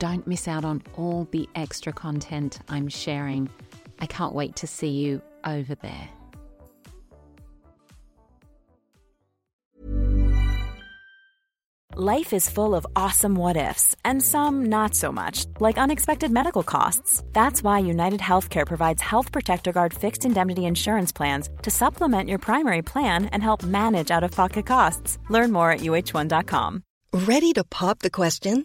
Don't miss out on all the extra content I'm sharing. I can't wait to see you over there. Life is full of awesome what ifs, and some not so much, like unexpected medical costs. That's why United Healthcare provides Health Protector Guard fixed indemnity insurance plans to supplement your primary plan and help manage out of pocket costs. Learn more at uh1.com. Ready to pop the question?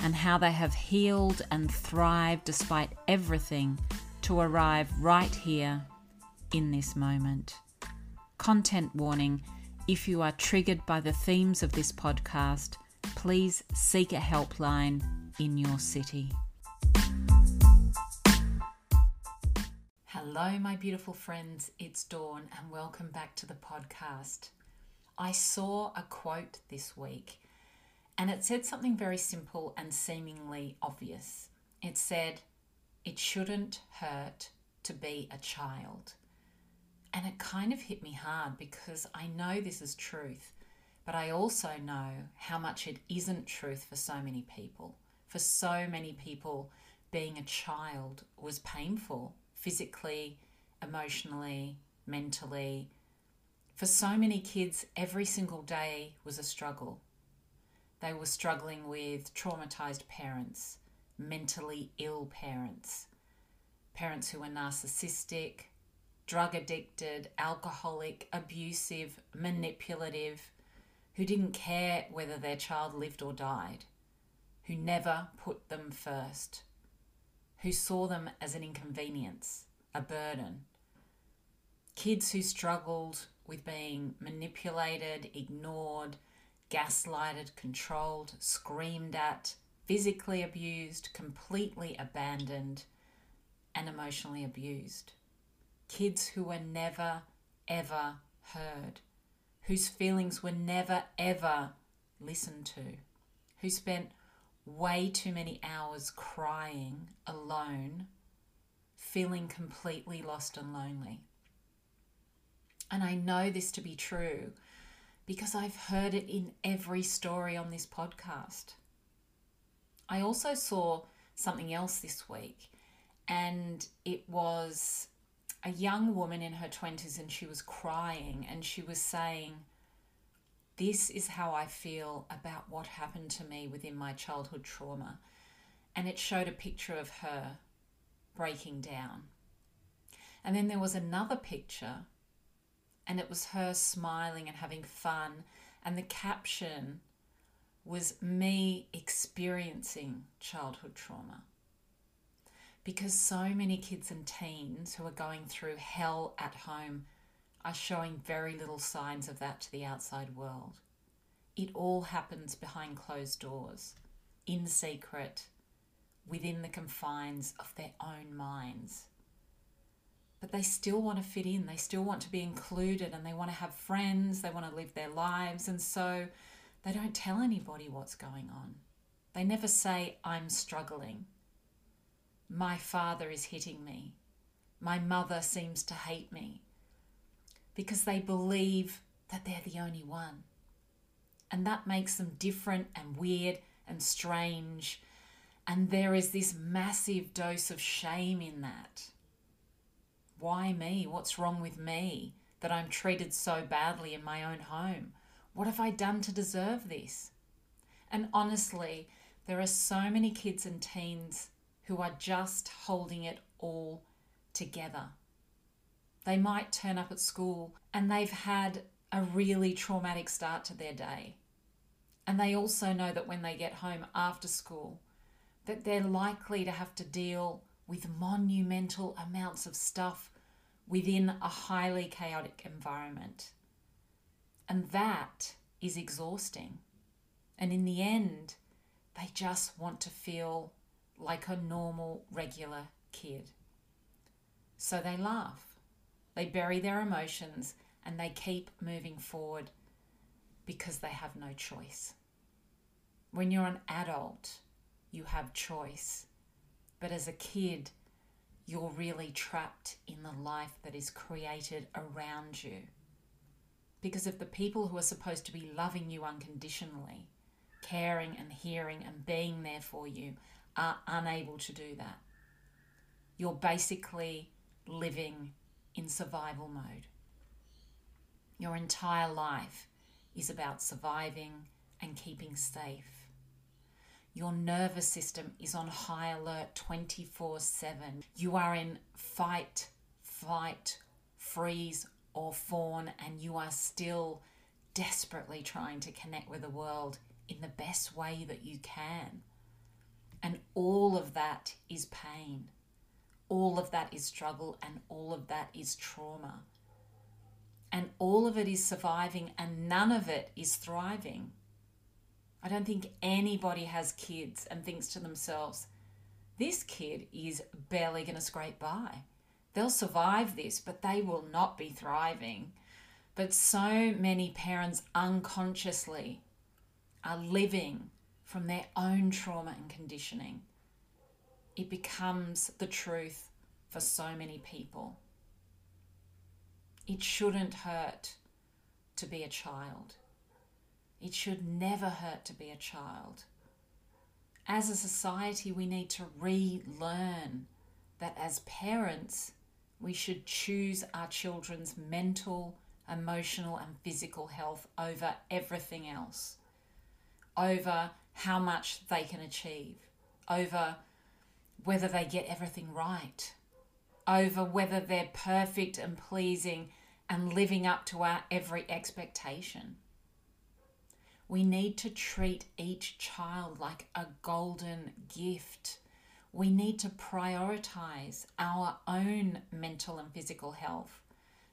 and how they have healed and thrived despite everything to arrive right here in this moment. Content warning if you are triggered by the themes of this podcast, please seek a helpline in your city. Hello, my beautiful friends. It's Dawn, and welcome back to the podcast. I saw a quote this week, and it said something very simple and seemingly obvious. It said, It shouldn't hurt to be a child. And it kind of hit me hard because I know this is truth, but I also know how much it isn't truth for so many people. For so many people, being a child was painful physically, emotionally, mentally. For so many kids, every single day was a struggle. They were struggling with traumatized parents, mentally ill parents, parents who were narcissistic, drug addicted, alcoholic, abusive, manipulative, who didn't care whether their child lived or died, who never put them first, who saw them as an inconvenience, a burden. Kids who struggled with being manipulated, ignored, gaslighted, controlled, screamed at, physically abused, completely abandoned, and emotionally abused. Kids who were never, ever heard, whose feelings were never, ever listened to, who spent way too many hours crying alone, feeling completely lost and lonely. And I know this to be true because I've heard it in every story on this podcast. I also saw something else this week, and it was a young woman in her 20s and she was crying and she was saying, This is how I feel about what happened to me within my childhood trauma. And it showed a picture of her breaking down. And then there was another picture, and it was her smiling and having fun. And the caption was me experiencing childhood trauma because so many kids and teens who are going through hell at home are showing very little signs of that to the outside world. It all happens behind closed doors, in secret, within the confines of their own minds. But they still want to fit in, they still want to be included, and they want to have friends, they want to live their lives, and so they don't tell anybody what's going on. They never say, I'm struggling. My father is hitting me. My mother seems to hate me. Because they believe that they're the only one. And that makes them different and weird and strange. And there is this massive dose of shame in that. Why me? What's wrong with me that I'm treated so badly in my own home? What have I done to deserve this? And honestly, there are so many kids and teens who are just holding it all together. They might turn up at school and they've had a really traumatic start to their day. And they also know that when they get home after school, that they're likely to have to deal with monumental amounts of stuff within a highly chaotic environment. And that is exhausting. And in the end, they just want to feel like a normal, regular kid. So they laugh, they bury their emotions, and they keep moving forward because they have no choice. When you're an adult, you have choice. But as a kid, you're really trapped in the life that is created around you. Because if the people who are supposed to be loving you unconditionally, caring and hearing and being there for you are unable to do that. You're basically living in survival mode. Your entire life is about surviving and keeping safe. Your nervous system is on high alert 24 7. You are in fight, flight, freeze, or fawn, and you are still desperately trying to connect with the world in the best way that you can. And all of that is pain. All of that is struggle, and all of that is trauma. And all of it is surviving, and none of it is thriving. I don't think anybody has kids and thinks to themselves, this kid is barely going to scrape by. They'll survive this, but they will not be thriving. But so many parents unconsciously are living from their own trauma and conditioning. It becomes the truth for so many people. It shouldn't hurt to be a child. It should never hurt to be a child. As a society, we need to relearn that as parents, we should choose our children's mental, emotional, and physical health over everything else, over how much they can achieve, over whether they get everything right, over whether they're perfect and pleasing and living up to our every expectation. We need to treat each child like a golden gift. We need to prioritize our own mental and physical health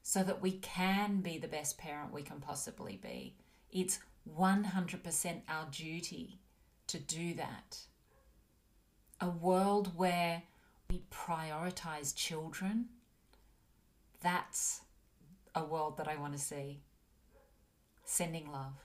so that we can be the best parent we can possibly be. It's 100% our duty to do that. A world where we prioritize children, that's a world that I want to see. Sending love.